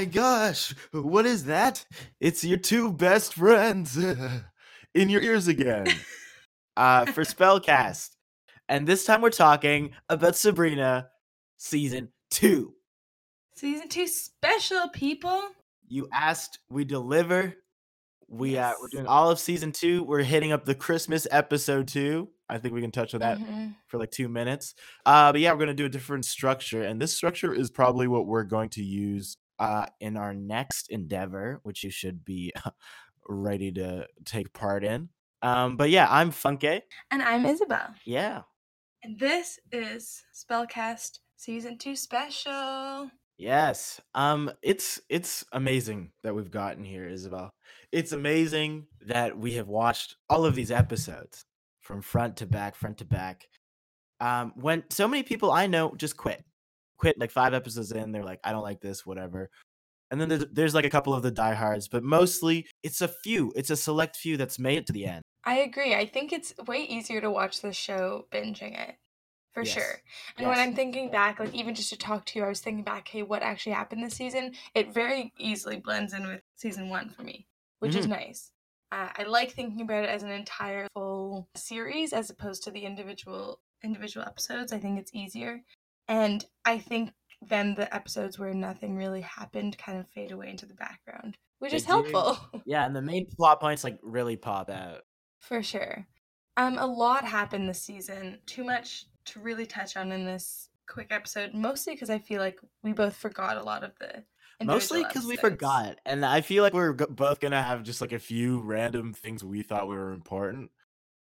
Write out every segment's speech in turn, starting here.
My gosh. What is that? It's your two best friends in your ears again. Uh for Spellcast. And this time we're talking about Sabrina season 2. Season two special, people. You asked, we deliver. We uh we're doing all of season 2. We're hitting up the Christmas episode 2. I think we can touch on that Mhm. for like two minutes. Uh, but yeah, we're gonna do a different structure, and this structure is probably what we're going to use uh, in our next endeavor, which you should be ready to take part in. Um, but yeah, I'm Funke. And I'm Isabel. Yeah, And this is Spellcast Season 2 special. yes. Um, it's it's amazing that we've gotten here, Isabel. It's amazing that we have watched all of these episodes from front to back, front to back. Um, when so many people I know just quit, quit like five episodes in, they're like, I don't like this, whatever. And then there's, there's like a couple of the diehards, but mostly it's a few. It's a select few that's made it to the end. I agree. I think it's way easier to watch the show binging it. For Yes. sure. And when I'm thinking back, like even just to talk to you, I was thinking back, hey, what actually happened this season? It very easily blends in with season one for me, which is nice. Uh, I like thinking about it as an entire full series as opposed to the individual individual episodes. I think it's easier, and I think then the episodes where nothing really happened kind of fade away into the background, which They is do. helpful. Yeah, and the main plot points like really pop out. For sure. Um, a lot happened this season. Too much to really touch on in this quick episode. Mostly because I feel like we both forgot a lot of the. Mostly because we forgot, and I feel like we're g- both gonna have just like a few random things we thought were important.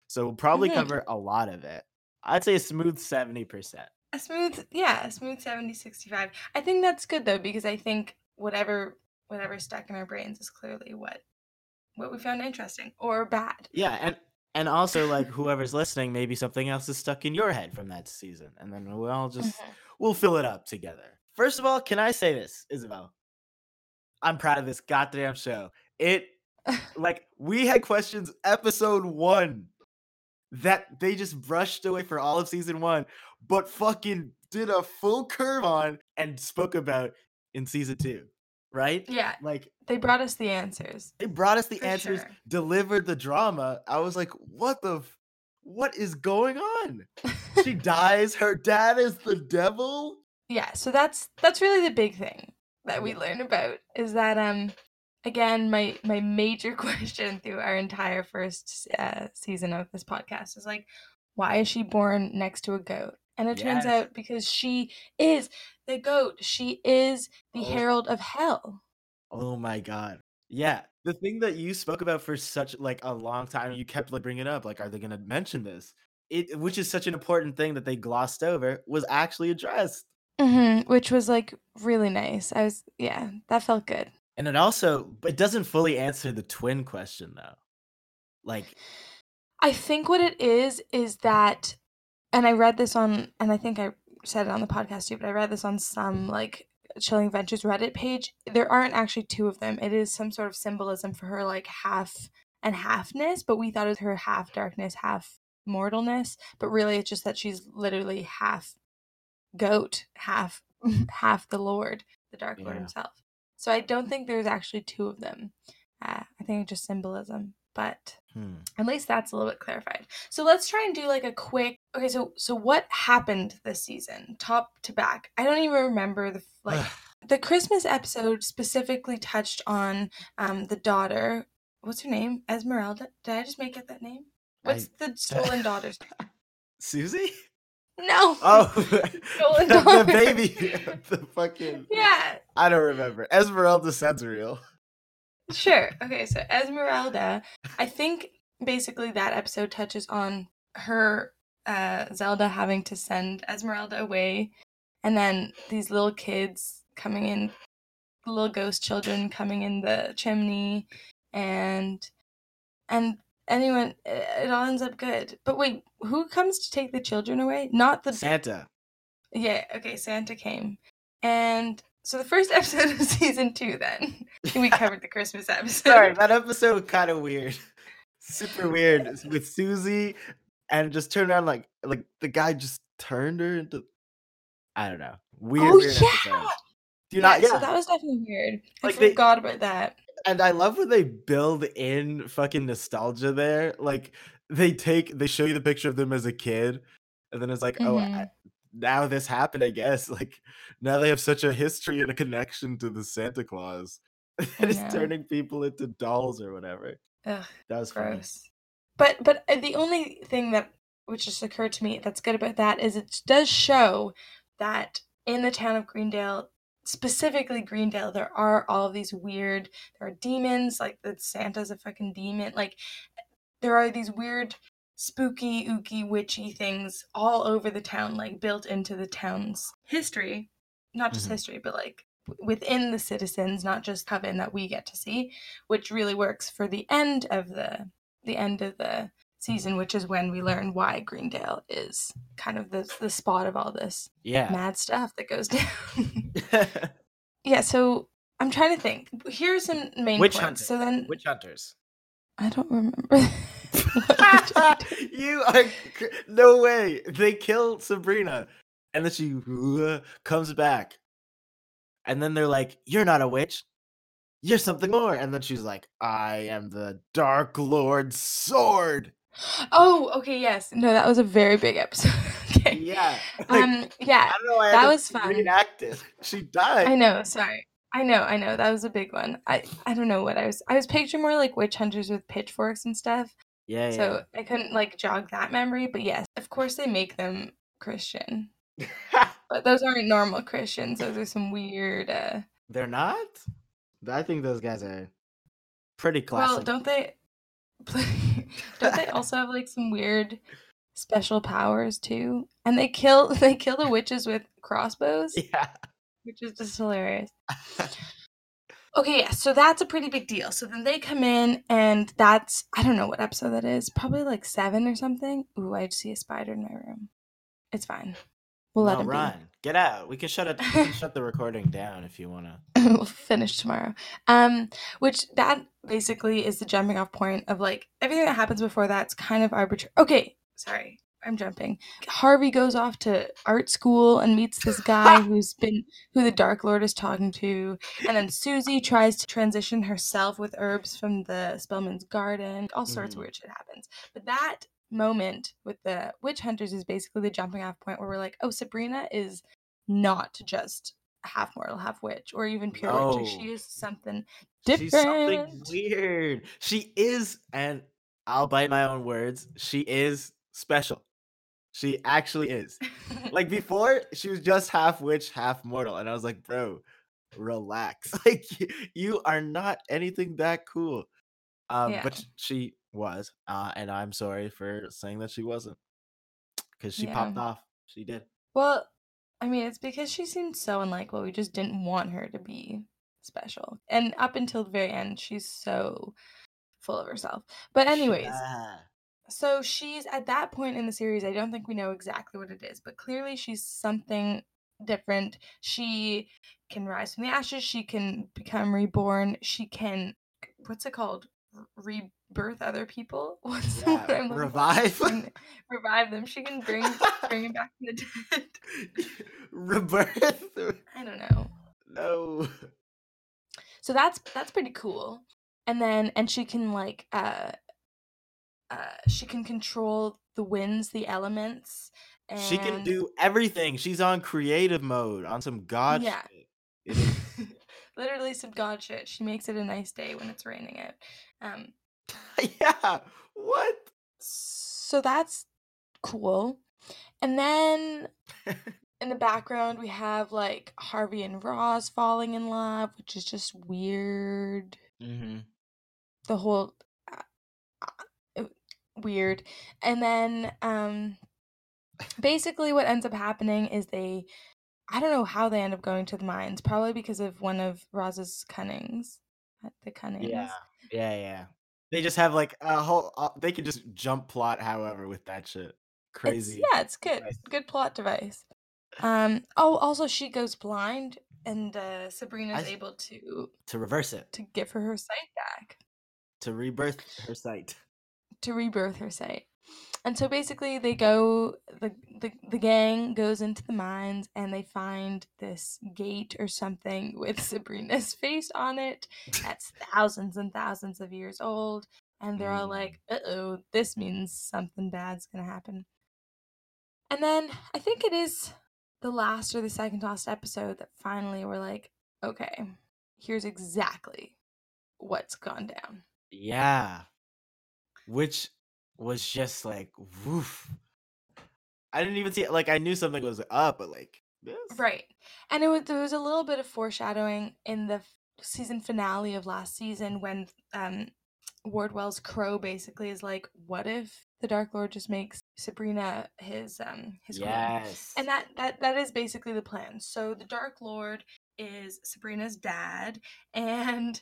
So we'll probably Mhm. cover a lot of it. I'd say a smooth seventy percent. A smooth, yeah, a smooth 70, 65. I think that's good though because I think whatever whatever stuck in our brains is clearly what what we found interesting or bad. Yeah, and and also like whoever's listening, maybe something else is stuck in your head from that season, and then we'll all just Mhm. we'll fill it up together. First of all, can I say this, Isabel? I'm proud of this goddamn show. It like we had questions episode one that they just brushed away for all of season one, but fucking did a full curve on and spoke about in season two, right? Yeah, Like they brought us the answers. they brought us the For answers, sure. delivered the drama. I was like, what the, f- what is going on? She dies. Her dad is the devil. yeah so that's that's really the big thing that we learn about is that um again my my major question through our entire first uh, season of this podcast is like why is she born next to a goat and it turns out because she is the goat she is the Oh. herald of hell Oh my god. Yeah. The thing that you spoke about for such like a long time, you kept like bringing it up, like, are they gonna mention this? It, which is such an important thing that they glossed over, was actually addressed. hmm which was like really nice i was yeah that felt good And it also, it doesn't fully answer the twin question though. Like, I think what it is is that, and I read this on, and I think I said it on the podcast too, but I read this on some like Chilling Adventures Reddit page. There aren't actually two of them. It is some sort of symbolism for her like half and halfness, but we thought it was her half darkness, half mortalness. But really, it's just that she's literally half goat, half half the Lord, the Dark Lord Yeah. himself. So I don't think there's actually two of them. Uh, I think it's just symbolism, but hmm. at least that's a little bit clarified. So let's try and do like a quick. Okay, so so what happened this season, top to back? I don't even remember the like the Christmas episode specifically touched on um the daughter. What's her name? Esmeralda. Did I just make up that name? What's the stolen daughter's name? Susie? No. Oh, Stolen the, the baby. the fucking. Yeah. I don't remember. Esmeralda sounds real. Sure. Okay, so Esmeralda, I think basically that episode touches on her uh Zelda having to send Esmeralda away and then these little kids coming in little ghost children coming in the chimney and and anyone it it all ends up good. But wait, who comes to take the children away? Not the Santa. yeah, okay, Santa came. And so the first episode of season two then. we covered the Christmas episode. Sorry, that episode was kind of weird. Super weird with Susie, and just turned around like like the guy just turned her into. I don't know. Weird. Oh, weird yeah! episode. Do you not? so that was definitely weird. I Like, they- forgot about that. and I love when they build in fucking nostalgia there. Like they take, they show you the picture of them as a kid, and then it's like, oh, Mhm. I, now this happened. I guess like now they have such a history and a connection to the Santa Claus. I it's turning people into dolls or whatever. Ugh, That was funny. gross. But but uh, the only thing that which just occurred to me that's good about that is it does show that in the town of Greendale, specifically Greendale, there are all of these weird. There are demons, like that Santa's a fucking demon. Like there are these weird, spooky, ooky, witchy things all over the town, like built into the town's history. Not just Mhm. history, but like within the citizens, not just Coven that we get to see, which really works for the end of the the end of the season, which is when we learn why Greendale is kind of the the spot of all this Yeah. mad stuff that goes down. yeah, so I'm trying to think. Here's some main Witch points. hunting. So then Witch hunters. I don't remember. You are no way. They kill Sabrina, and then she uh, comes back, and then they're like, "You're not a witch. You're something more." And then she's like, "I am the Dark Lord's sword." Oh, okay, yes. No, that was a very big episode. okay. Yeah. like, Um yeah, I don't know. I that was fun. Reenact it. She died. I know, sorry. I know, I know. That was a big one. I I don't know what I was I was picturing more like witch hunters with pitchforks and stuff. Yeah. So I couldn't like jog that memory, but yes, of course they make them Christian. But those aren't normal Christians. Those are some weird uh they're not. I think those guys are pretty classic. Well, don't they don't they also have like some weird special powers too? And they kill they kill the witches with crossbows, yeah. which is just hilarious. Okay, yeah, so that's a pretty big deal. So then they come in, and that's I don't know what episode that is. Probably like seven or something. Ooh, I see a spider in my room. It's fine. We'll let no, him run. Get out. We can shut it. We can shut the recording down if you wanna. we'll finish tomorrow. Um, which that basically is the jumping off point of like everything that happens before that's kind of arbitrary. Okay, sorry. I'm jumping. Harvey goes off to art school and meets this guy who's been who the Dark Lord is talking to, and then Susie tries to transition herself with herbs from the Spellman's garden. All sorts Mhm. of weird shit happens. But that moment with the witch hunters is basically the jumping off point where we're like, oh, Sabrina is not just half mortal, half witch, or even pure witch. Like, She is something She's something different. weird. She is, and I'll bite my own words. She is special. She actually is. Like before, she was just half witch, half mortal, and I was like, bro, relax. Like you, are not anything that cool. Um, Yeah. but she was, uh, and I'm sorry for saying that she wasn't, because she popped off. She did. Well, I mean, it's because she seemed so unlike unlikable. We just didn't want her to be special. And up until the very end, she's so full of herself. But, anyways, Yeah. So she's at that point in the series, I don't think we know exactly what it is, but clearly she's something different. She can rise from the ashes, she can become reborn, she can, what's it called? Rebirth other people? What's the word I'm looking for? revive. Bring- revive them. She can bring bring them back from the dead. Rebirth. I don't know. No. So that's that's pretty cool. And then and she can like uh uh she can control the winds, the elements. And She can do everything. She's on creative mode, on some god Yeah. shit. It is literally some god shit. She makes it a nice day when it's raining out. Um yeah. What? so that's cool. And then in the background we have like Harvey and Roz falling in love, which is just weird. mm-hmm. the whole uh, weird and then um basically what ends up happening is they i don't know how they end up going to the mines probably because of one of roz's cunnings uh, the cunnings Yeah. Yeah, yeah. They just have like a whole. Uh, they can just jump plot, however, with that shit. It's- Crazy. yeah it's good device. good plot device um oh also she goes blind and uh sabrina's I- able to To reverse it, to give her her sight back to rebirth her sight. To rebirth her sight. And so basically they go the, the the gang goes into the mines and they find this gate or something with Sabrina's face on it that's thousands and thousands of years old. And they're all like, uh oh, this means something bad's gonna happen. And then I think it is the last or the second last episode that finally we're like, okay, here's exactly what's gone down. Yeah. Which was just like woof. I didn't even see it. Like I knew something was up, but like this. Right. And it was there was a little bit of foreshadowing in the season finale of last season when um Wardwell's crow basically is like, what if the Dark Lord just makes Sabrina his um his queen? Yes. And that that that is basically the plan. So the Dark Lord is Sabrina's dad and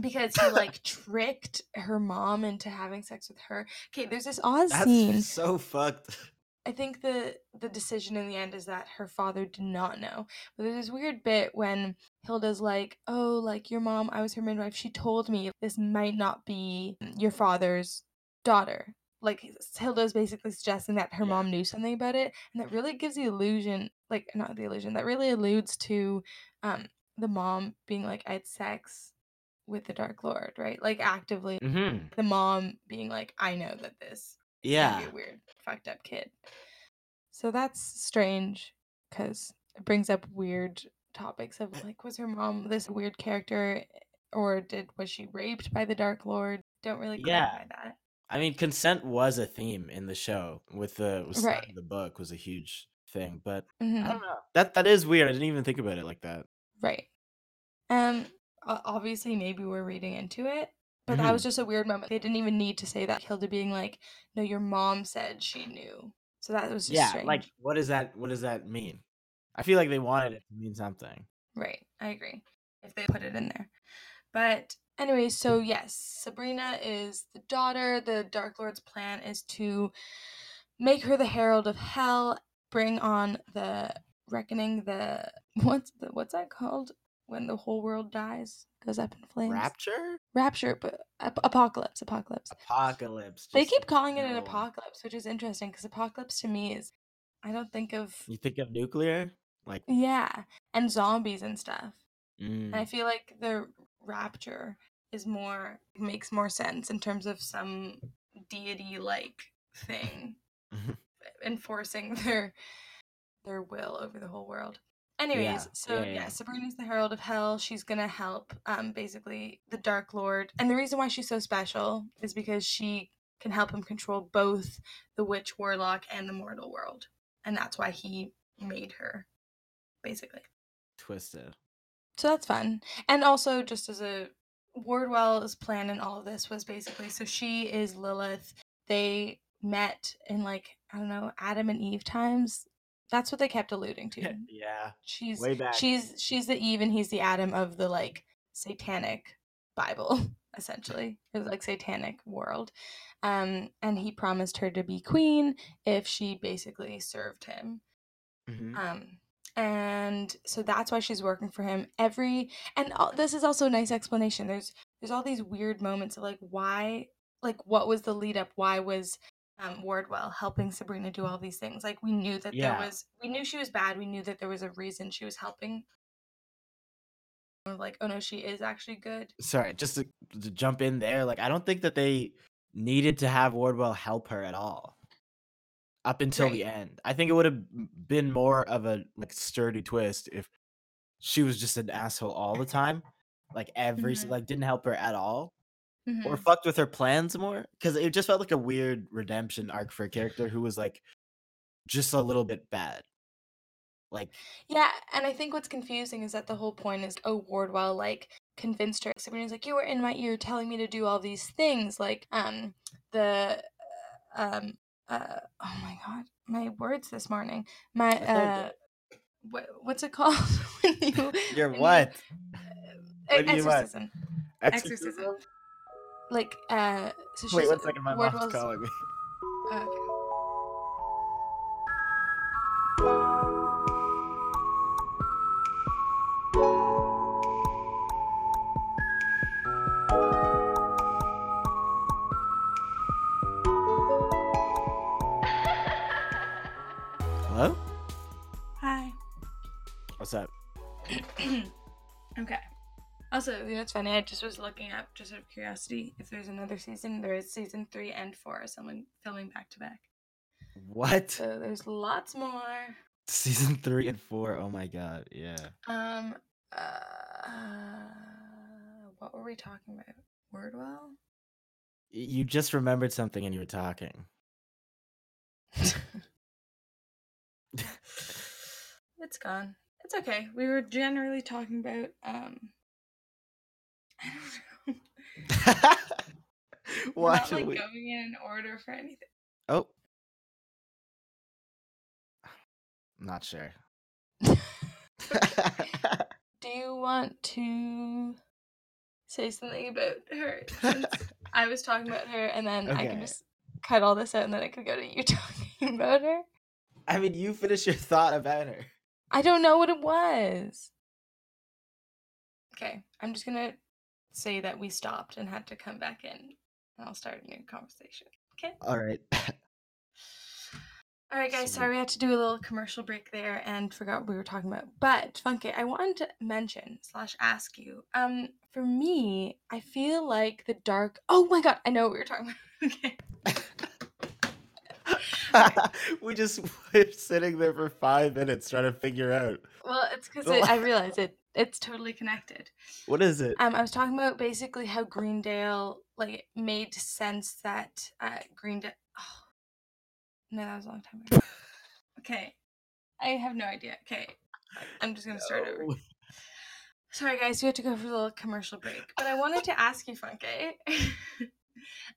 because he like tricked her mom into having sex with her. Okay, there's this odd scene. That's scene. so fucked. I think the the decision in the end is that her father did not know. But there's this weird bit when Hilda's like, "Oh, like your mom, I was her midwife. She told me this might not be your father's daughter." Like Hilda's basically suggesting that her Yeah. mom knew something about it, and that really gives the illusion, like not the illusion, that really alludes to um the mom being like, "I had sex with the Dark Lord," right? Like actively, Mm-hmm. the mom being like, "I know that this Yeah. weird, fucked up kid. So that's strange because it brings up weird topics of like, was her mom this weird character, or did was she raped by the Dark Lord? Don't really Yeah. that. I mean, consent was a theme in the show with the with Right. the book was a huge thing, but Mhm. I don't know. That that is weird. I didn't even think about it like that. Right. Um. Obviously, maybe we're reading into it, but that was mm-hmm. just a weird moment. They didn't even need to say that. Hilda being like, "No, your mom said she knew," so that was just yeah, strange. like what does that what does that mean? I feel like they wanted it to mean something. Right, I agree. If they put it in there. But anyway, so yes, Sabrina is the daughter. The Dark Lord's plan is to make her the herald of hell, bring on the reckoning, the what's the what's that called? When the whole world dies, goes up in flames. Rapture? Rapture, but ap- apocalypse, apocalypse. Apocalypse. They keep calling it an apocalypse, which is interesting because apocalypse to me is I don't think of You think of nuclear? Like yeah, and zombies and stuff. mm, And I feel like the rapture is more makes more sense in terms of some deity like thing enforcing their their will over the whole world. Anyways, Yeah, so yeah, yeah, yeah. Sabrina's the herald of hell. She's gonna help um basically the Dark Lord. And the reason why she's so special is because she can help him control both the witch warlock and the mortal world. And that's why he made her, basically. twisted. So that's fun. And also, just as a Wardwell's plan in all of this was basically so she is Lilith. They met in like, I don't know, Adam and Eve times. That's what they kept alluding to. yeah. She's Way back. she's she's the Eve and he's the Adam of the like satanic Bible, essentially. It was like satanic world. Um, and he promised her to be queen if she basically served him. Mhm. Um, and so that's why she's working for him every. And all, this is also a nice explanation. There's there's all these weird moments of like why, like what was the lead up? Why was um, Wardwell helping Sabrina do all these things? Like we knew that Yeah. there was, we knew she was bad. We knew that there was a reason she was helping. We're Like oh no, she is actually good. Sorry, just to, to jump in there, like I don't think that they needed to have Wardwell help her at all. Up until the end. I think it would have been more of a like sturdy twist if she was just an asshole all the time. Like every s Mhm. like didn't help her at all. Or Mhm. fucked with her plans more. Because it just felt like a weird redemption arc for a character who was like just a little bit bad. Like Yeah, and I think what's confusing is that the whole point is, oh, Wardwell like convinced her. Sabrina's like, you were in my ear telling me to do all these things, like um the uh, um uh oh my god, my words this morning, my uh what what's it called when you you're what? do you want? exorcism, Exorcism? exorcism. Like uh so she's Wait one second, my mom's Wardwell's- calling me. oh, okay. Hello? Hi. What's up? okay. Also, you know, it's funny. I just was looking up, just out of curiosity, if there's another season. There is season three and four. Someone filming back to back. What? So there's lots more. Season three and four. Oh my god. Yeah. Um. Uh, what were we talking about? Wardwell. You just remembered something and you were talking. it's gone. It's okay. We were generally talking about um. I don't know. Why not like we? going in order for anything. Oh. Not sure. Do you want to say something about her? I was talking about her, and then I can just cut all this out, and then I could go to you talking about her. I mean, you finish your thought about her. I don't know what it was. Okay, I'm just gonna say that we stopped and had to come back in, and I'll start a new conversation. Okay. All right. All right, guys. Sorry, we had to do a little commercial break there and forgot what we were talking about. But Funke, I wanted to mention slash ask you. Um, for me, I feel like the dark. Oh my god, I know what we were talking about. okay. we just were sitting there for five minutes trying to figure out Well, it's because I realized it. It's totally connected. what is it. Um, I was talking about basically how Greendale like made sense that uh Greendale. Oh, no, that was a long time ago. okay, I have no idea. Okay, I'm just gonna start over. Sorry, guys, we have to go for a little commercial break. But I wanted to ask you, Funke.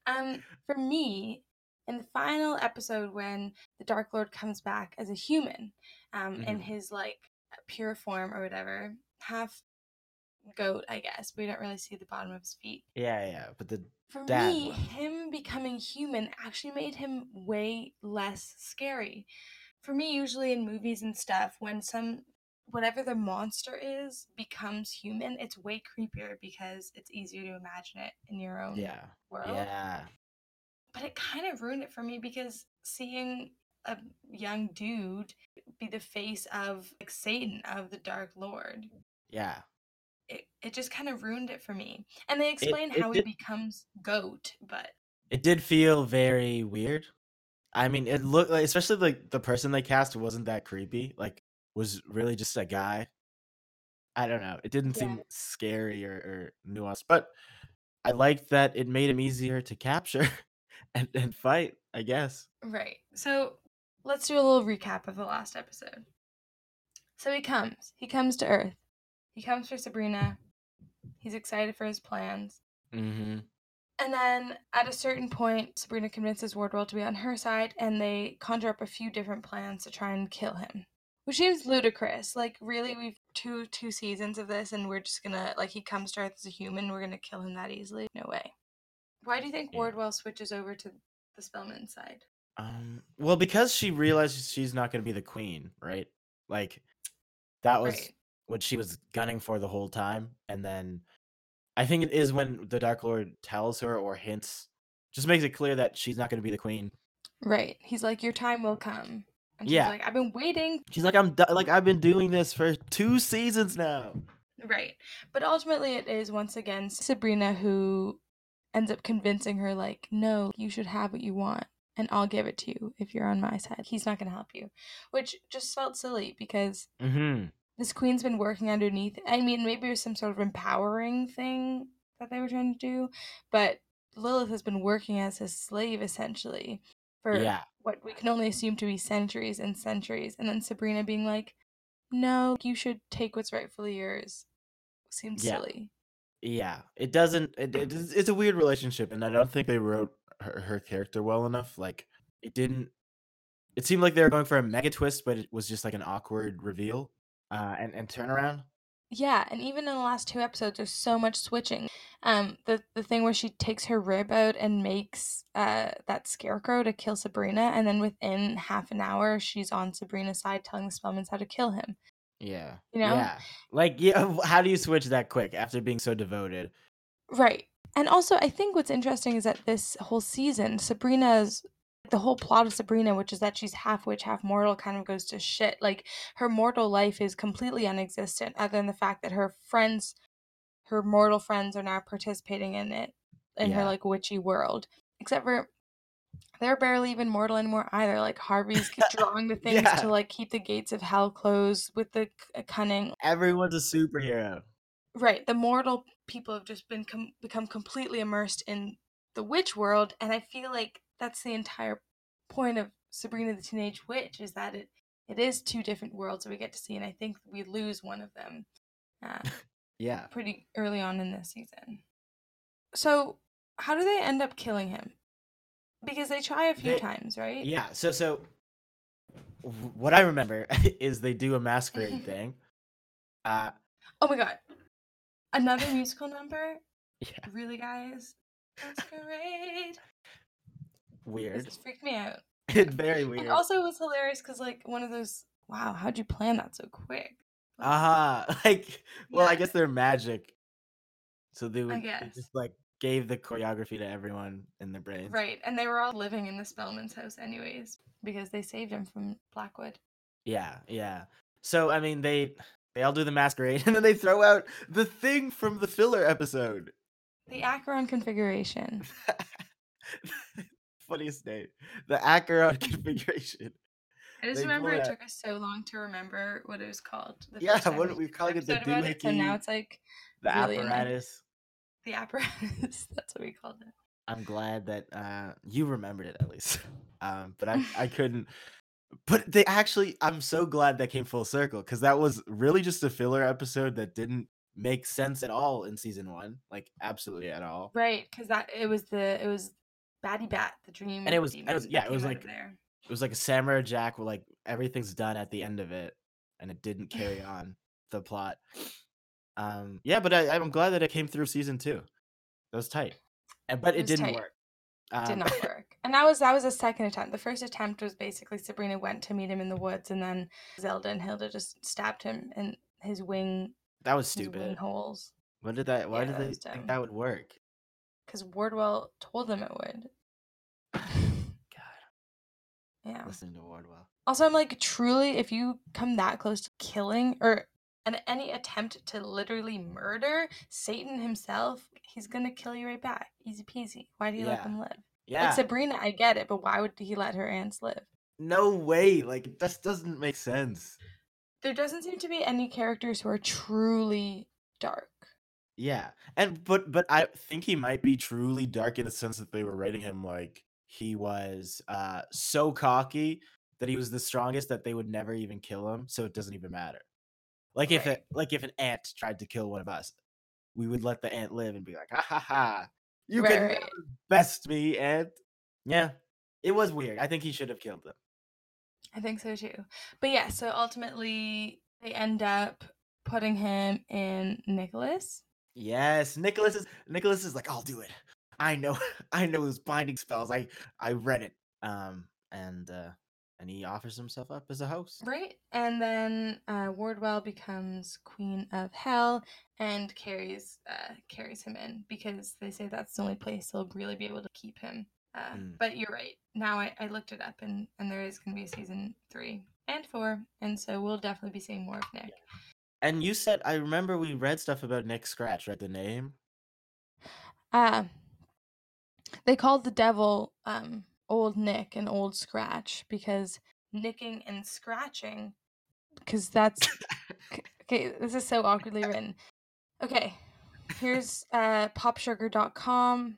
um, for me, in the final episode, when the Dark Lord comes back as a human, um, in Mhm. his like pure form or whatever, half goat, I guess. We don't really see the bottom of his feet. Yeah, yeah, but the For Dad me, one. him becoming human actually made him way less scary. For me, usually in movies and stuff, when some whatever the monster is becomes human, it's way creepier because it's easier to imagine it in your own yeah, world. yeah, But it kind of ruined it for me because seeing a young dude be the face of like Satan of the Dark Lord yeah. it, it just kind of ruined it for me. And they explain it how he becomes goat, but It did feel very weird. I mean, it looked like, especially like the person they cast wasn't that creepy. Like, was really just a guy. I don't know. It didn't Yeah. seem scary or, or nuanced, but I liked that it made him easier to capture and, and fight. I guess. right. So let's do a little recap of the last episode. So he comes. He comes to Earth. He comes for Sabrina. He's excited for his plans. Mm-hmm. And then at a certain point, Sabrina convinces Wardwell to be on her side, and they conjure up a few different plans to try and kill him. Which seems ludicrous. Like, really, we've two two seasons of this, and we're just gonna like he comes to Earth as a human, we're gonna kill him that easily? No way. Why do you think Yeah. Wardwell switches over to the Spellman side? Um. Well, because she realizes she's not to be the queen, right? Like, that was Right. What she was gunning for the whole time, and then I think it is when the Dark Lord tells her or hints, just makes it clear that she's not going to be the queen. Right. He's like, Your time will come. And she's Yeah. like, I've been waiting. She's like, I'm like I've been doing this for two seasons now. Right. But ultimately, it is once again Sabrina who ends up convincing her, like, no, you should have what you want, and I'll give it to you if you're on my side. He's not going to help you. Which just felt silly because Mm-hmm. This queen's been working underneath. I mean, maybe it was some sort of empowering thing that they were trying to do, but Lilith has been working as his slave essentially for Yeah. what we can only assume to be centuries and centuries. And then Sabrina being like, no, you should take what's rightfully yours. Seems Yeah. silly. Yeah. It doesn't. It, it it's a weird relationship, and I don't think they wrote her, her character well enough. Like, it didn't. It seemed like they were going for a mega twist, but it was just like an awkward reveal uh, and and turnaround. Yeah, and even in the last two episodes, there's so much switching. Um, the the thing where she takes her rib out and makes uh that scarecrow to kill Sabrina, and then within half an hour, she's on Sabrina's side, telling the Spellmans how to kill him. Yeah. You know? Yeah. Like, yeah. How do you switch that quick after being so devoted? Right. And also, I think what's interesting is that this whole season, Sabrina's the whole plot of Sabrina, which is that she's half witch, half mortal, kind of goes to shit. Like her mortal life is completely unexistent, other than the fact that her friends, her mortal friends, are now participating in it in her like witchy world. Except for they're barely even mortal anymore either. Like Harvey's drawing the things Yeah. to like keep the gates of hell closed with the c- uh, cunning. Everyone's a superhero. Right, the mortal people have just been com- become completely immersed in the witch world, and I feel like that's the entire point of Sabrina the Teenage Witch is that it it is two different worlds that we get to see, and I think we lose one of them uh, Yeah. pretty early on in this season. So, how do they end up killing him? Because they try a few They- times, right? Yeah. So so what I remember is they do a masquerade thing. Uh Oh my god, another musical number. yeah, Really, guys? Masquerade. Weird. has freaked me out. It's very weird. And also, it was hilarious because, like, one of those. Wow, how'd you plan that so quick? Uh-huh. Like well, I guess they're magic. So they would they just like gave the choreography to everyone in their brains. Right, and they were all living in the Spellman's house, anyways, because they saved him from Blackwood. Yeah, yeah. So I mean they they all do the masquerade and then they throw out the thing from the filler episode. The Acheron configuration. Funniest name. The Acheron configuration. I just They remember it took us so long to remember what it was called. Yeah, what we we're did an calling it the about it, So now it's like The Really apparatus. the apparatus. That's what we called it. I'm glad that uh you remembered it at least. Um but I I couldn't but they actually I'm so glad that came full circle cuz that was really just a filler episode that didn't make sense at all in season 1, like absolutely at all. Right, because that it was the it was Batibat, the dream. And it was- it was- yeah, it was came out of like- there. It was like a samurai jack where like everything's done at the end of it and it didn't carry on the plot. Um yeah, but I, I'm glad that it came through season 2. That was tight. And but It it, didn't tight. work. did Um, not work. And that was that was a second attempt. The first attempt was basically Sabrina went to meet him in the woods, and then Zelda and Hilda just stabbed him in his wing, that was his wing stupid. holes. What did that? Why Yeah, did they think dumb. that would work? Because Wardwell told them it would. God, Yeah. listening to Wardwell. Also, I'm like, truly, if you come that close to killing or and any attempt to literally murder Satan himself, he's gonna kill you right back. Easy peasy. Why do you let them live? Yeah, Like Sabrina, I get it, but why would he let her aunts live? no way. Like this doesn't make sense. There doesn't seem to be any characters who are truly dark. Yeah, and but but I think he might be truly dark in the sense that they were writing him like he was uh so cocky that he was the strongest that they would never even kill him, so it doesn't even matter. Like if Right. it like if an ant tried to kill one of us, we would let the ant live and be like, ha ha ha, you Right, can right. best me, ant. Yeah, it was weird. I think he should have killed them. I think so too. But yeah, so ultimately they end up putting him in Nicholas. Yes, Nicholas is Nicholas is like, I'll do it. I know, I know his binding spells. I I read it. Um, and uh, and he offers himself up as a host. Right. And then uh, Wardwell becomes Queen of Hell and carries uh, carries him in because they say that's the only place they'll really be able to keep him. Uh, Mm. But you're right. Now I, I looked it up and, and there is going to be a season three and four. And so we'll definitely be seeing more of Nick. And you said I remember we read stuff about Nick Scratch, right? The name. Uh, they called the devil um, Old Nick and Old Scratch because nicking and scratching, because that's okay. This is so awkwardly written. Okay, here's uh, popsugar.com.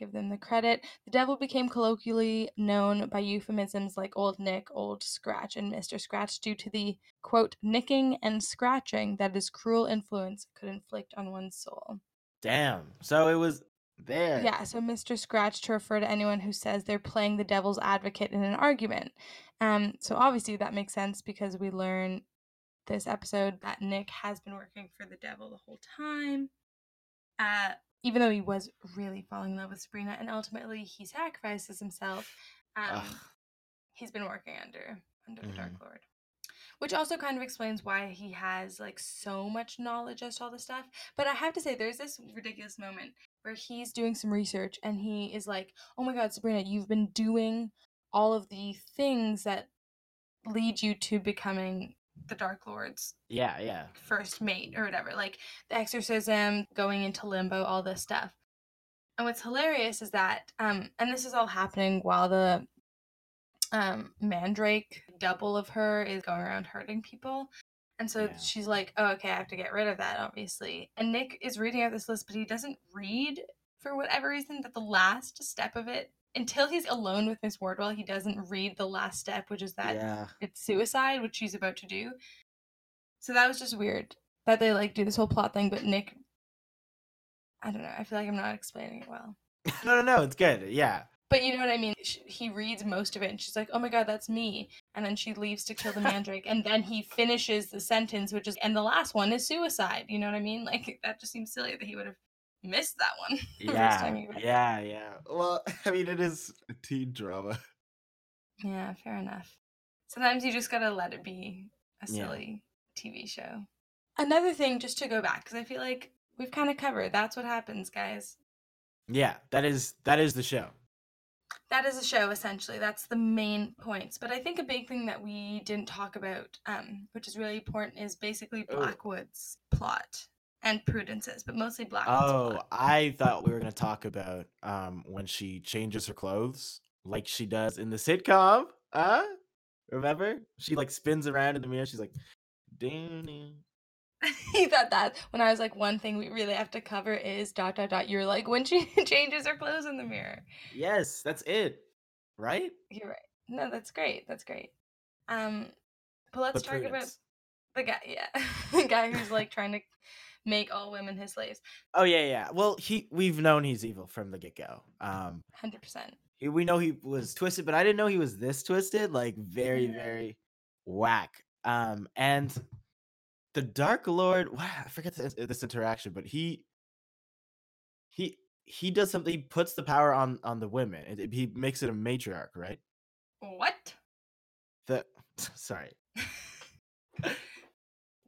Give them the credit. The devil became colloquially known by euphemisms like Old Nick, Old Scratch, and Mr. Scratch due to the quote nicking and scratching that his cruel influence could inflict on one's soul. Damn. So it was there. Yeah, so Mr. Scratch to refer to anyone who says they're playing the devil's advocate in an argument. Um, so obviously that makes sense because we learn this episode that Nick has been working for the devil the whole time. Uh, even though he was really falling in love with Sabrina and ultimately he sacrifices himself, um, he's been working under under the Mm-hmm. Dark Lord. Which also kind of explains why he has like so much knowledge as to all this stuff. But I have to say, there's this ridiculous moment where he's doing some research and he is like, "Oh my God, Sabrina, you've been doing all of the things that lead you to becoming the Dark Lord's Yeah, yeah. first mate or whatever, like the exorcism, going into limbo, all this stuff. And what's hilarious is that, um, and this is all happening while the um, Mandrake double of her is going around hurting people. And so Yeah. she's like, oh, okay, I have to get rid of that, obviously. And Nick is reading out this list, but he doesn't read, for whatever reason, that the last step of it, until he's alone with Miss Wardwell, he doesn't read the last step, which is that yeah. it's suicide, which she's about to do. So that was just weird that they like do this whole plot thing, but Nick, I don't know. I feel like I'm not explaining it well. no, no, no. It's good. Yeah. But you know what I mean? He reads most of it and she's like, oh my god, that's me. And then she leaves to kill the mandrake. and then he finishes the sentence, which is, and the last one is suicide. You know what I mean? Like, that just seems silly that he would have missed that one. Yeah. time he read it. Yeah, yeah. Well, I mean, it is a teen drama. Yeah, fair enough. Sometimes you just gotta let it be a Yeah. silly TV show. Another thing, just to go back, because I feel like we've kind of covered. That's what happens, guys. Yeah, that is that is the show. That is a show, essentially. That's the main points. But I think a big thing that we didn't talk about, um, which is really important, is basically Oh. Blackwood's plot and Prudence's, but mostly black. Oh. I thought we were gonna talk about um when she changes her clothes, like she does in the sitcom. Uh remember? She like spins around in the mirror. She's like, ding, ding. you thought that when I was like, one thing we really have to cover is dot dot dot. You're like, when she changes her clothes in the mirror. yes, that's it, right? You're right. No, that's great. That's great. Um, but let's But talk about the guy. Yeah, the guy who's like trying to make all women his slaves. Oh yeah, yeah. Well, he we've known he's evil from the get go. Um, Hundred percent. we know he was twisted, but I didn't know he was this twisted. Like very, Yeah. very whack. Um, and the Dark Lord, wow, I forget this, this interaction, but he he he does something. He puts the power on on the women. It- it- he makes it a matriarch, right? What? The sorry,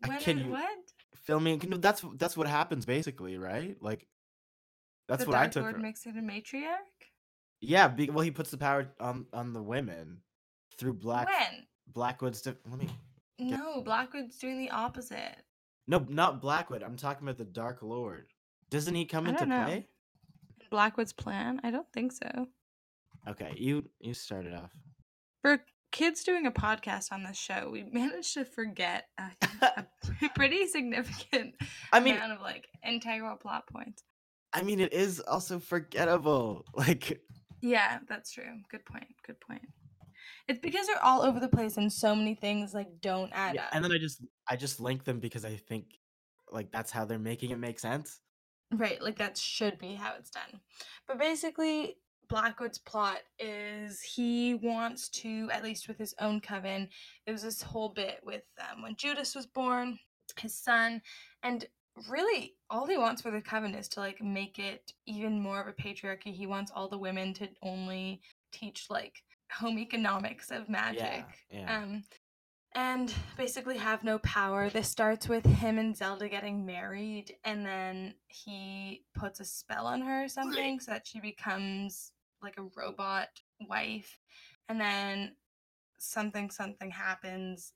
When can you- what? Filming. That's that's what happens basically, right? Like that's the what I took. Dark. Lord makes it a matriarch. Yeah, be, well, he puts the power on on the women through Black When? Blackwood's. Di- let me. Yeah. No, Blackwood's doing the opposite. No, not Blackwood. I'm talking about the Dark Lord. Doesn't he come into know. play? Blackwood's plan? I don't think so. Okay, you you started off. For kids doing a podcast on this show, we managed to forget uh, a, a pretty significant I mean, amount of like integral plot points. I mean, it is also forgettable. Like, Yeah, that's true. Good point. Good point. It's because they're all over the place and so many things like don't add yeah, up. and then I just I just link them because I think like that's how they're making it make sense. Right, like that should be how it's done. But basically, Blackwood's plot is he wants to, at least with his own coven, there was this whole bit with um, when Judas was born, his son, and really all he wants for the coven is to like make it even more of a patriarchy. He wants all the women to only teach like home economics of magic. Yeah, yeah. Um, and basically have no power. This starts with him and Zelda getting married, and then he puts a spell on her or something so that she becomes like a robot wife. And then something, something happens.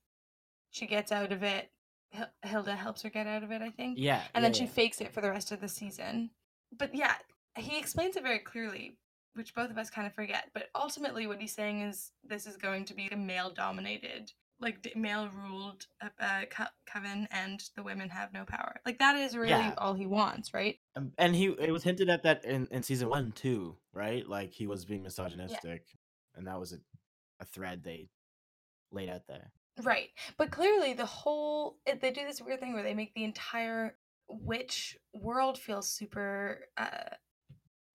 She gets out of it. Hil- Hilda helps her get out of it, I think. yeah, And yeah, then she yeah. fakes it for the rest of the season. But yeah, he explains it very clearly, which both of us kind of forget. But ultimately, what he's saying is this is going to be a male dominated, like male ruled uh, uh, co- coven, and the women have no power. Like that is really Yeah. all he wants, right? Um, and he it was hinted at that in, in season one too, right? Like he was being misogynistic, and that was a, a thread they laid out there. Right. But clearly, the whole it, they do this weird thing where they make the entire witch world feel super uh,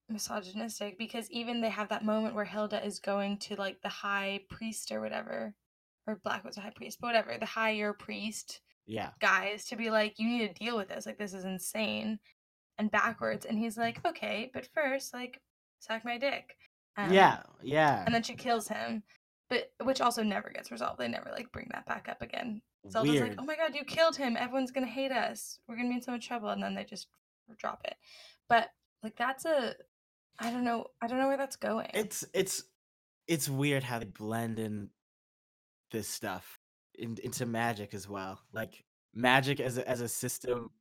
misogynistic because even they have that moment where Hilda is going to like the high priest or whatever, or Black was a high priest, but whatever, the higher priest Yeah, guys to be like, you need to deal with this. Like, this is insane and backwards. And he's like, okay, but first, like, suck my dick. Um, yeah, yeah. and then she kills him but which also never gets resolved they never like bring that back up again zelda's Weird. like oh my god you killed him everyone's gonna hate us we're gonna be in so much trouble and then they just drop it but like that's a i don't know i don't know where that's going it's it's it's weird how they blend in this stuff in, into magic as well. Like magic as a, as a system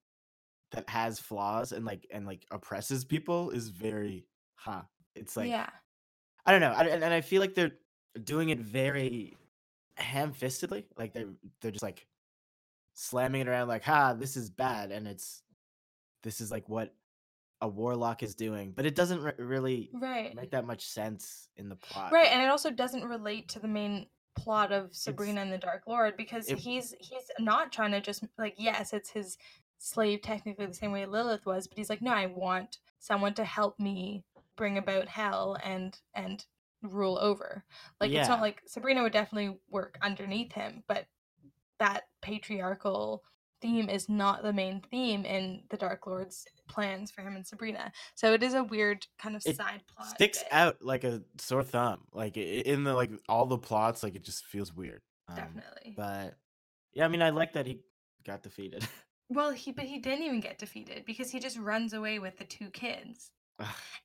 that has flaws and like and like oppresses people is very huh. It's like yeah. I don't know, I, and and I feel like they're doing it very ham-fistedly. Like they're they're just like slamming it around, like, "Ha, this is bad," and it's this is like what a warlock is doing, but it doesn't re- really Right. make that much sense in the plot. Right, and it also doesn't relate to the main plot of Sabrina and the Dark Lord because It- he's he's not trying to just like yes, it's his slave technically the same way Lilith was, but he's like no, I want someone to help me bring about hell and and rule over. Like it's not like Sabrina would definitely work underneath him, but that patriarchal theme is not the main theme in the Dark Lord's plans for him and Sabrina. So it is a weird kind of It side plot. sticks bit. out like a sore thumb. Like in the like all the plots, like it just feels weird. Um, Definitely. But yeah, I mean, I like that he got defeated. Well, he but he didn't even get defeated because he just runs away with the two kids.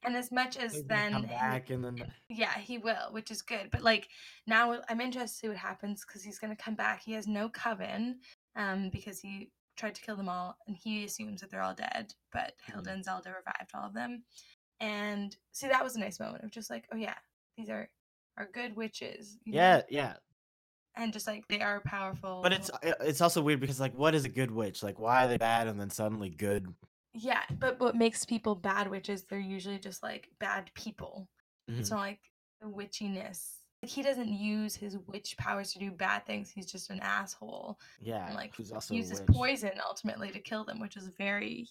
And as much as then come he- back and then yeah, he will, which is good. But like now I'm interested to see what happens because he's gonna come back. He has no coven, um, because he tried to kill them all and he assumes that they're all dead. But Hilda Mhm. and Zelda revived all of them. And see that was a nice moment of just like, oh yeah, these are are good witches. you know? yeah, yeah. And just like they are powerful. But it's it's also weird because like, what is a good witch? Like, why are they bad and then suddenly good? Yeah, but what makes people bad witches, they're usually just like bad people. It's Mhm. not like the witchiness. Like he doesn't use his witch powers to do bad things. He's just an asshole. Yeah, And like who's also uses poison ultimately to kill them, which is very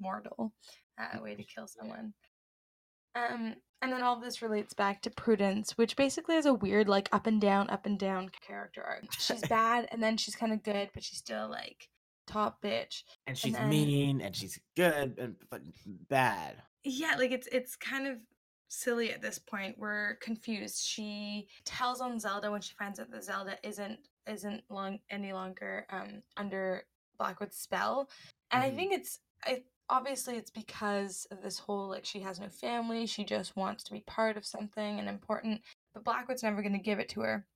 mortal uh, way to kill someone. Um, and then all this relates back to Prudence, which basically is a weird like up and down, up and down character arc. She's bad, and then she's kind of good, but she's still like top bitch. and she's then- mean and she's good and but bad. yeah like it's it's kind of silly at this point we're confused. She tells on zelda when she finds out that zelda isn't isn't long any longer um under blackwood's spell. And Mhm. i think it's i obviously it's because of this whole like she has no family she just wants to be part of something and important but blackwood's never going to give it to her.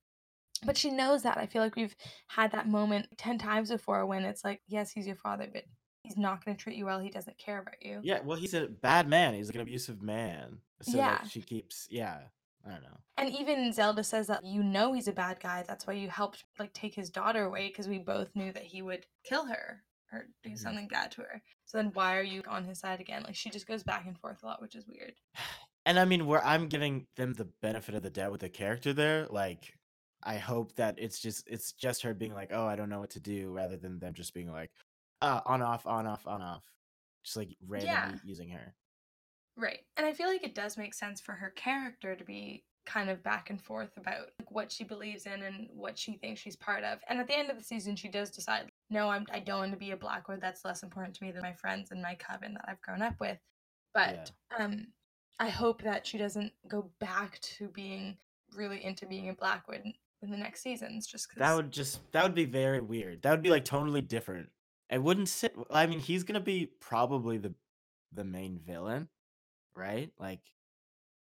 But she knows that. I feel like we've had that moment 10 times before when it's like yes he's your father but he's not going to treat you well he doesn't care about you Yeah, well, he's a bad man. He's like an abusive man. So Yeah. like she keeps. Yeah, I don't know. And even Zelda says that you know he's a bad guy. That's why you helped like take his daughter away because we both knew that he would kill her or do Mhm. something bad to her. So then why are you on his side again? Like she just goes back and forth a lot, which is weird. And I mean, where I'm giving them the benefit of the doubt with the character there, like I hope that it's just it's just her being like, oh, I don't know what to do, rather than them just being like, uh, on off, on off, on off, just like randomly using her. Right. And I feel like it does make sense for her character to be kind of back and forth about like, what she believes in and what she thinks she's part of. And at the end of the season, she does decide, no, I'm, I don't want to be a Blackwood. That's less important to me than my friends and my coven that I've grown up with. But um, I hope that she doesn't go back to being really into being a Blackwood in the next seasons, just because. That would just that would be very weird. That would be like totally different. It wouldn't sit. I mean, he's gonna be probably the the main villain, right? Like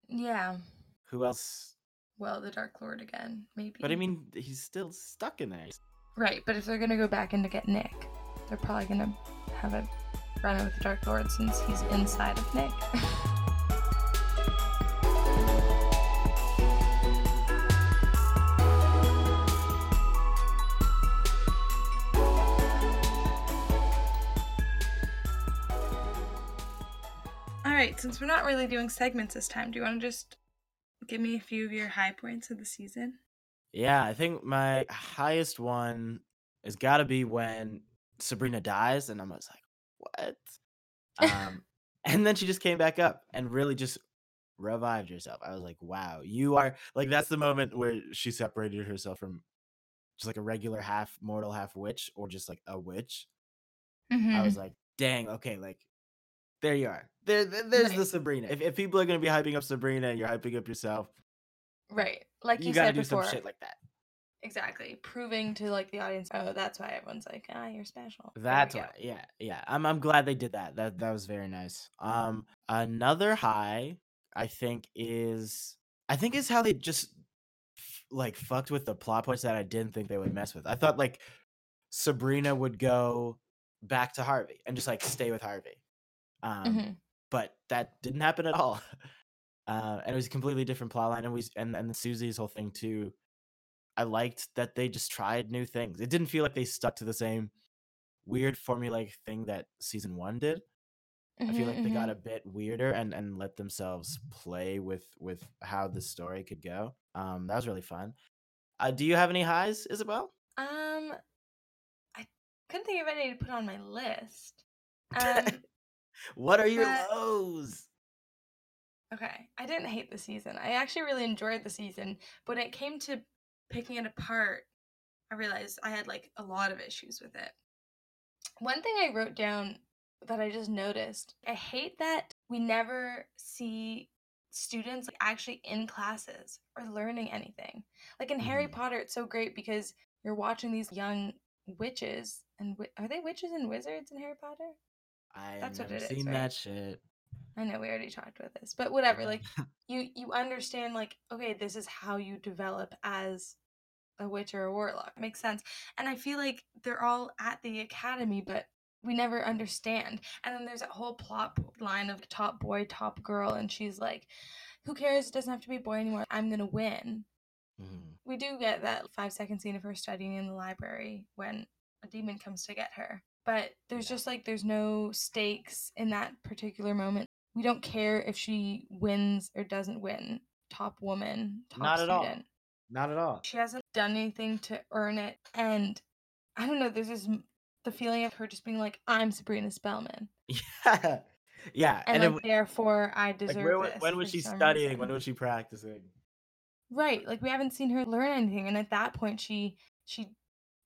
Yeah. who else? Well, the Dark Lord again, maybe. But I mean, he's still stuck in there. Right, but if they're gonna go back in to get Nick, they're probably gonna have a run with the Dark Lord since he's inside of Nick. All right, since we're not really doing segments this time, do you want to just give me a few of your high points of the season? Yeah, I think my highest one has got to be when Sabrina dies, and I'm just like, what? Um, and then she just came back up and really just revived herself. I was like, wow, you are like that's the moment where she separated herself from just like a regular half mortal, half witch, or just like a witch. I Mm-hmm. was like, dang, okay, like there you are. There, there- there's the Sabrina. If, if people are gonna be hyping up Sabrina, and you're hyping up yourself. Right. Like You, you, gotta said do before. some shit like that. exactly. Proving to like the audience, oh, that's why everyone's like, ah, you're special. That's go. why, yeah, yeah. I'm I'm glad they did that. That that was very nice. Um, another high I think is I I think is how they just like fucked with the plot points that I didn't think they would mess with. I thought like Sabrina would go back to Harvey and just like stay with Harvey. Um, Mhm. but that didn't happen at all. Uh, and it was a completely different plotline, and we and and Susie's whole thing too. I liked that they just tried new things. It didn't feel like they stuck to the same weird formulaic thing that season one did. I feel Mhm, like they got mhm. a bit weirder and and let themselves play with with how the story could go. Um, that was really fun. Uh, do you have any highs, Isabel? Um, I couldn't think of any to put on my list. Um, what are your but- lows? okay, I didn't hate the season. I actually really enjoyed the season, but when it came to picking it apart, I realized I had like a lot of issues with it. One thing I wrote down that I just noticed, I hate that we never see students like actually in classes or learning anything. Like in Harry Mhm. Potter, it's so great because you're watching these young witches and wi- are they witches and wizards in Harry Potter? I That's what it is, seen right? that shit. I know we already talked about this, but whatever. Like you, you understand. Like okay, this is how you develop as a witch or a warlock. Makes sense. And I feel like they're all at the academy, but we never understand. And then there's that whole plot line of top boy, top girl, and she's like, "Who cares? It doesn't have to be a boy anymore. I'm gonna win." Mhm. We do get that five second scene of her studying in the library when a demon comes to get her. But there's just like there's no stakes in that particular moment. We don't care if she wins or doesn't win. Top woman, top Not at all. Not at all. She hasn't done anything to earn it. And I don't know, there's this the feeling of her just being like, I'm Sabrina Spellman. Yeah, yeah. And, And, like w- therefore I like, deserve where, this. when was she studying? reason. When was she practicing? Right. Like we haven't seen her learn anything. And at that point she she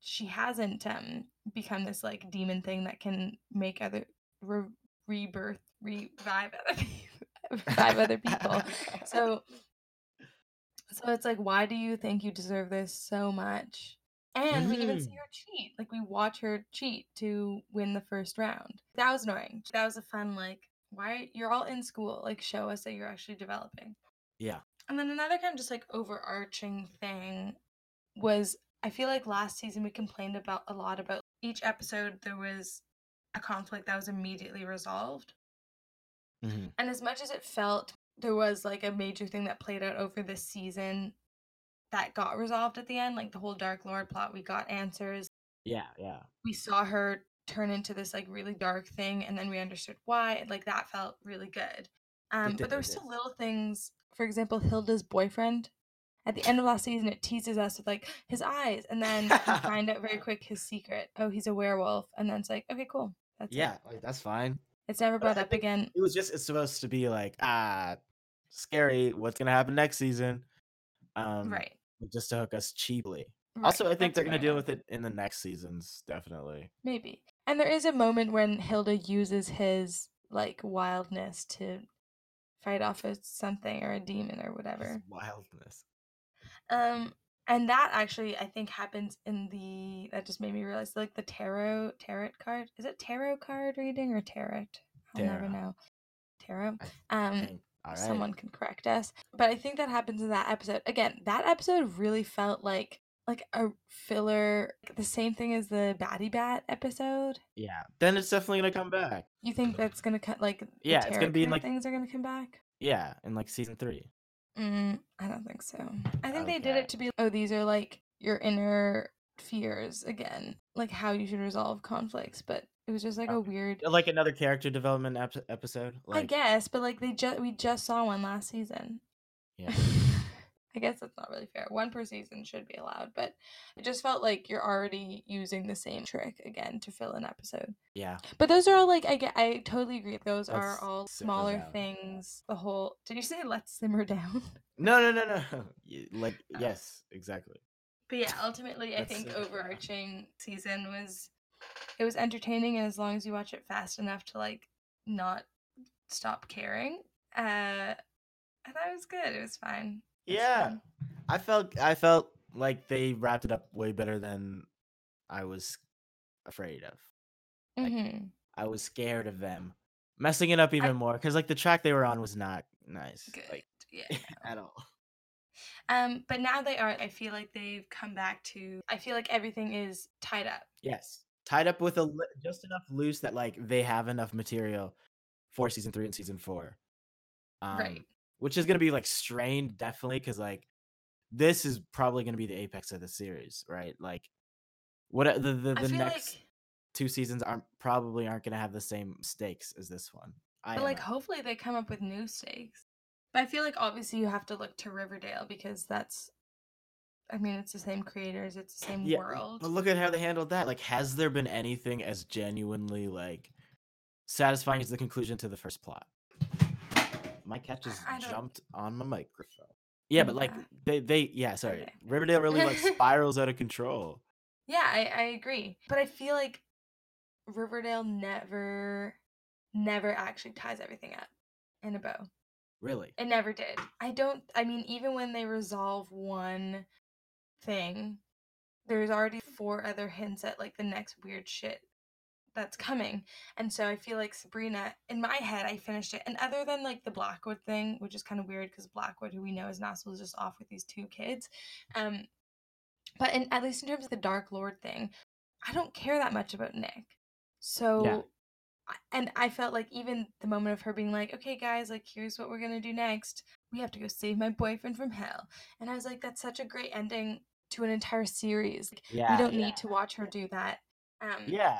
she hasn't um become this like demon thing that can make other re- rebirth revive other people revive other people. So so it's like why do you think you deserve this so much? And we even see Mhm. her cheat. Like we watch her cheat to win the first round. That was annoying. That was a fun like why you're all in school. Like show us that you're actually developing. yeah. And then another kind of just like overarching thing was I feel like last season we complained about a lot about each episode there was a conflict that was immediately resolved. Mhm. And as much as it felt there was like a major thing that played out over this season that got resolved at the end, like the whole Dark Lord plot, we got answers. Yeah, yeah. We saw her turn into this like really dark thing and then we understood why. Like that felt really good. Um, but there were still little things. For example, Hilda's boyfriend. At the end of last season, it teases us with like his eyes, and then we find out very quick his secret. Oh, he's a werewolf, and then it's like, okay, cool. That's it. Yeah, like that's fine. It's never brought up again. It was just it's supposed to be like ah, scary. What's gonna happen next season? Um, right. Just to hook us cheaply. right. Also, I think That's they're gonna deal with it in the next seasons, definitely. Maybe. And there is a moment when Hilda uses his like wildness to fight off a something or a demon or whatever. wildness. Um and that actually I think happens in the that just made me realize like the tarot tarot card. Is it tarot card reading or tarot? I'll never know. Tarot. Um think. All right. someone can correct us. But I think that happens in that episode. Again, that episode really felt like like a filler, the same thing as the Batibat episode. Yeah. Then it's definitely gonna come back. You think that's gonna cut like Yeah, it's gonna be like- things are gonna come back? Yeah, in like season three. Mm, I don't think so. I think they did it to be oh these are like your inner fears again, like how you should resolve conflicts. But it was just like a weird. Like another character development ep- episode. Like, I guess, but like they just we just saw one last season. Yeah. I guess that's not really fair. One per season should be allowed, but it just felt like you're already using the same trick again to fill an episode. Yeah. But those are all like I get. I totally agree. Those are Let's all smaller things. The whole. Did you say let's simmer down? No, no, no, no. Like, Oh. yes, exactly. But yeah, ultimately, I think overarching season was it was entertaining, and as long as you watch it fast enough to like not stop caring, uh, I thought it was good. It was fine. Yeah. fun. I felt I felt like they wrapped it up way better than I was afraid of. Like, Mhm. I was scared of them messing it up even more because like the track they were on was not nice, Good. like yeah. at all. Um, but now they are. I feel like they've come back to. I feel like everything is tied up. Yes, tied up with a just enough loose that like they have enough material for season three and season four. Um, Right. Which is gonna be like strained definitely because like this is probably gonna be the apex of the series, right? Like what the the, the next like, two seasons aren't probably aren't gonna have the same stakes as this one. I but like, know. hopefully they come up with new stakes. But I feel like obviously you have to look to Riverdale because that's. I mean, it's the same creators. It's the same Yeah, world. But look at how they handled that. Like, has there been anything as genuinely like satisfying as the conclusion to the first plot? My cat just jumped on my microphone. Yeah, but like they they yeah, sorry. Okay. Riverdale really like spirals out of control. Yeah, I, I agree. But I feel like Riverdale never, never actually ties everything up in a bow. Really. It never did. I don't, I mean, even when they resolve one thing, there's already four other hints at like the next weird shit that's coming. And so I feel like Sabrina, in my head, I finished it. And other than like the Blackwood thing, which is kind of weird because Blackwood, who we know is Nassau, is just off with these two kids. Um, but in, at least in terms of the Dark Lord thing, I don't care that much about Nick. So, I- and I felt like even the moment of her being like, okay, guys, like, here's what we're going to do next. We have to go save my boyfriend from hell. And I was like, that's such a great ending to an entire series. Like, Yeah. we don't yeah. need to watch her do that. Um, Yeah.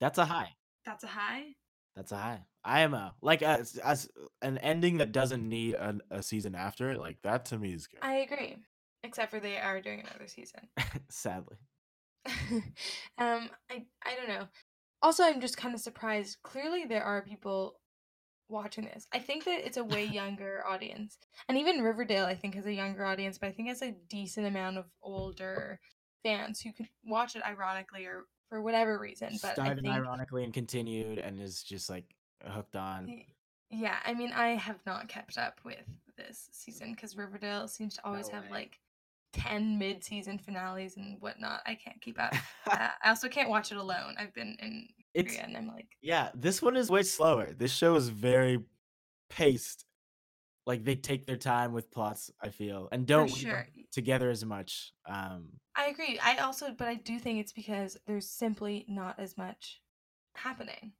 That's a high. That's a high. That's a high. I am a like as, as an ending that doesn't need an, a season after it. Like that to me is good. I agree. Except for they are doing another season. Sadly. um, I I don't know. Also, I'm just kind of surprised. Clearly, there are people watching this. I think that it's a way younger audience, and even Riverdale, I think, has a younger audience, but I think it's a decent amount of older fans who could watch it ironically or for whatever reason. But I Started think, ironically and continued and is just like hooked on. yeah, I mean, I have not kept up with this season because Riverdale seems to always have like. 10 mid-season finales and whatnot. I can't keep up. uh, I also can't watch it alone. I've been in it's Korea and I'm like, yeah, this one is way slower. This show is very paced. Like they take their time with plots, I feel, and don't for weave them sure. together as much. Um I agree. I also, but I do think it's because there's simply not as much happening.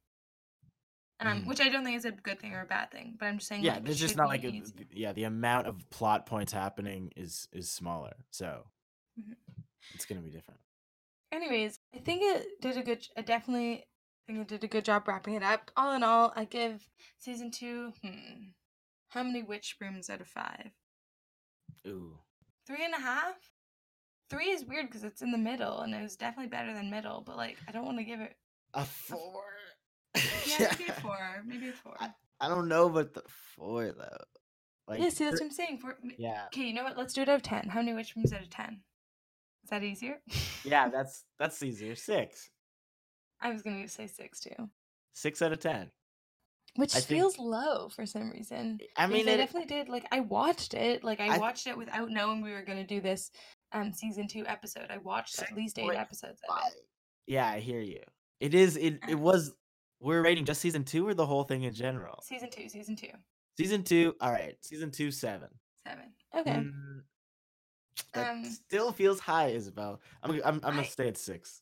Um, Mhm. which I don't think is a good thing or a bad thing, but I'm just saying. yeah, like, there's just not like a, yeah, the amount of plot points happening is is smaller. So Mhm. it's gonna be different. Anyways, I think it did a good. I definitely think it did a good job wrapping it up. All in all, I give season two. Hmm, how many witch brooms out of five? Ooh. Three and a half. Three is weird because it's in the middle, and it was definitely better than middle. But like, I don't want to give it. A four. Yeah, maybe a four. Maybe a four. I, I don't know about the four though. Like yeah, see, that's what I'm saying. Four. yeah. Okay, you know what? Let's do it out of ten. How many witch brooms out of ten? Is that easier? Yeah, that's that's easier. Six. I was gonna say six too, Six out of ten. Which I think- feels low for some reason. I mean I definitely did. Like I watched it. Like I, I- watched it without knowing we were gonna do this um season two episode. I watched at least eight 6.5. episodes of it. Yeah, I hear you. It is it it Uh. was we're rating just season two or the whole thing in general? Season two, season two, Season two, all right. Season two, seven. seven. Okay. Mm, that Um, still feels high, Isabel. I'm I'm, I'm gonna I- stay at six.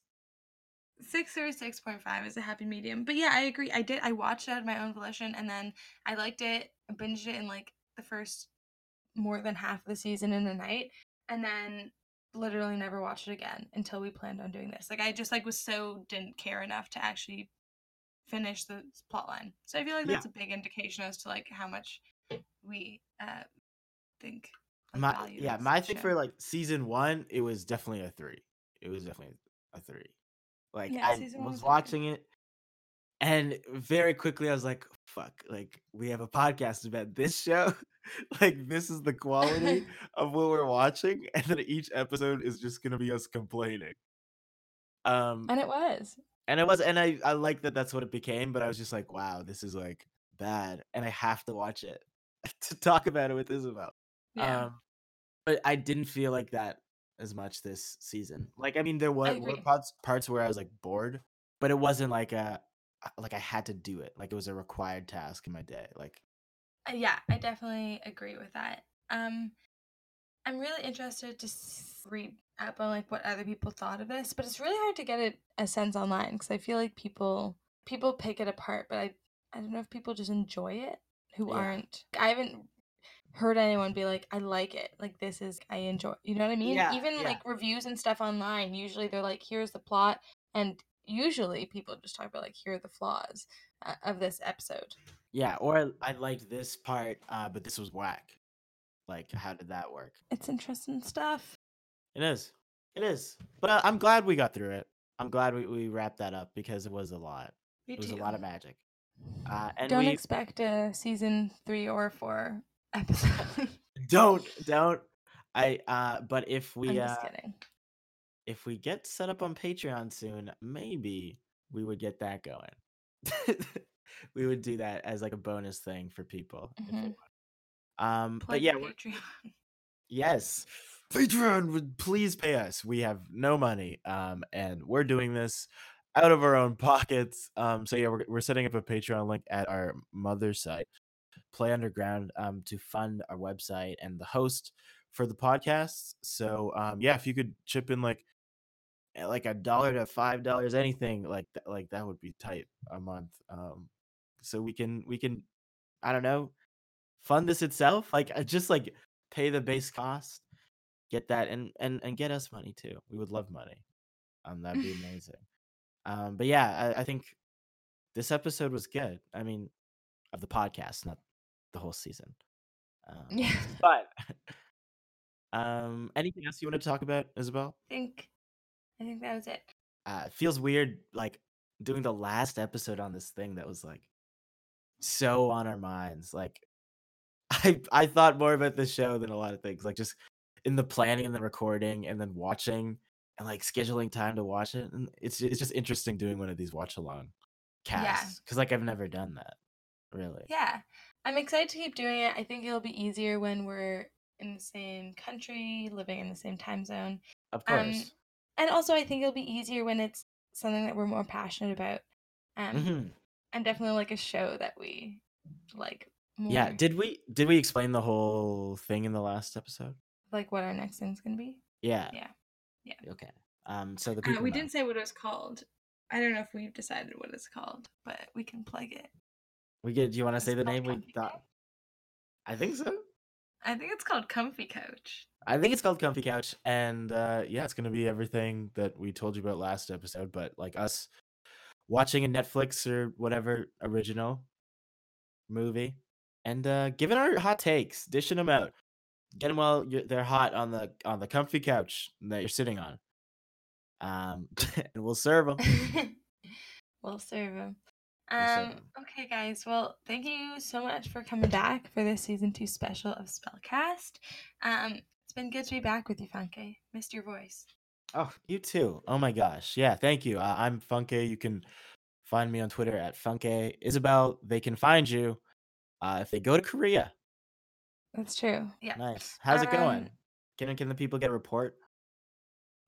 Six or six point five is a happy medium. But yeah, I agree. I did. I watched it out of my own volition, and then I liked it. I binged it in like the first more than half of the season in a night, and then literally never watched it again until we planned on doing this. Like I just like was so didn't care enough to actually finish the plot line. So I feel like Yeah. that's a big indication as to like how much we uh think. My yeah, my thing show. for like season one, it was definitely a three. It was definitely a three. Like Yeah, I was watching it, and very quickly I was like, "Fuck!" Like we have a podcast about this show. like this is the quality of what we're watching, and then each episode is just gonna be us complaining. Um, and it was. and it was, and I I like that that's what it became. But I was just like, "Wow, this is like bad," and I have to watch it to talk about it with Isabel. Yeah. Um, but I didn't feel like that as much this season. Like, I mean, there were, were parts parts where I was like bored, but it wasn't like a like I had to do it. Like it was a required task in my day. Like, Uh, yeah, I definitely agree with that. Um, I'm really interested to read up on like what other people thought of this, but it's really hard to get it a sense online because I feel like people people pick it apart, but I I don't know if people just enjoy it who Yeah. aren't. I haven't heard anyone be like, I like it. Like this is I enjoy. You know what I mean? Yeah, Even yeah. like reviews and stuff online, usually they're like, here's the plot, and usually people just talk about like here are the flaws uh, of this episode. Yeah, or I liked this part, uh, but this was whack. Like, how did that work? It's interesting stuff. It is. It is. But uh, I'm glad we got through it. I'm glad we, we wrapped that up because it was a lot. It was a lot of magic. Uh, and Don't we expect a season three or four episode. don't don't. I uh, but if I'm we just uh, kidding. if we get set up on Patreon soon, maybe we would get that going. we would do that as like a bonus thing for people. Mhm. want. Um, Plug but yeah, Patreon. Yes. Patreon would please pay us. We have no money. Um, and we're doing this out of our own pockets. Um, so yeah, we're, we're setting up a Patreon link at our mother site, Play Underground, um, to fund our website and the host for the podcast. So um, yeah, if you could chip in like eh, like a dollar to five dollars, anything like that, like that would be tight a month. Um, so we can we can, I don't know, fund this itself. Like uh, just like pay the base cost, get that, and and and get us money too. We would love money. Um, that'd be amazing. Um, but yeah, I, I think this episode was good. I mean, of the podcast, not the whole season. Um, Yeah. but um, anything else you want to talk about, Isabel? I think I think that was it. uh, it feels weird like doing the last episode on this thing that was like so on our minds like i i thought more about this show than a lot of things like just in the planning and the recording and then watching and like scheduling time to watch it and it's it's just interesting doing one of these watch along Yeah. casts because like i've never done that really Yeah. I'm excited to keep doing it. I think it'll be easier when we're in the same country, living in the same time zone. of Um, course And also I think it'll be easier when it's something that we're more passionate about. Um Mhm. and definitely like a show that we like more yeah did we did we explain the whole thing in the last episode like what our next thing's gonna be. yeah Yeah. Yeah. okay um so the Uh, we know. didn't say what it was called. I don't know if we've decided what it's called, but we can plug it. We get. Do you want to say the name we thought? I think so. I think it's called Comfy Couch. I think it's called Comfy Couch, and uh, yeah, it's gonna be everything that we told you about last episode. But like us watching a Netflix or whatever original movie, and uh, giving our hot takes, dishing them out, get them while you're, they're hot on the on the comfy couch that you're sitting on. Um, and we'll serve them. we'll serve them. Um, okay, guys. Well, thank you so much for coming back for this season two special of Spellcast. Um, it's been good to be back with you, Funke. Missed your voice. Oh, you too. Oh my gosh. Yeah, thank you. Uh, I'm Funke. You can find me on Twitter at Funke. Isabel, they can find you uh, if they go to Korea. That's true. Yeah. Nice. How's it going? Um, Can can the people get a report?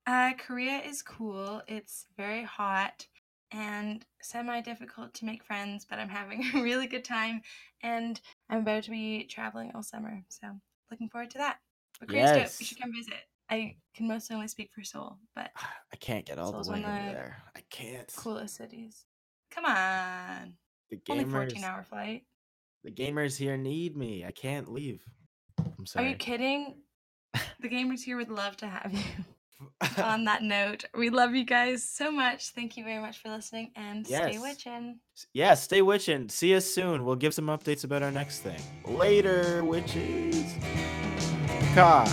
Uh, Korea is cool. It's very hot and semi difficult to make friends, but I'm having a really good time and I'm about to be traveling all summer. So, looking forward to that. But Korea's dope. Yes. You should come visit. I can mostly only speak for Seoul, but I can't get all Seoul's the way over the there. I can't. coolest cities. Come on. The Only gamers, 14 hour flight. the gamers here need me. I can't leave. I'm sorry. Are you kidding? The gamers here would love to have you. On that note, we love you guys so much. Thank you very much for listening and stay Yes. witchin'. yeah, stay witching. See us soon. We'll give some updates about our next thing. Later, witches. Ka.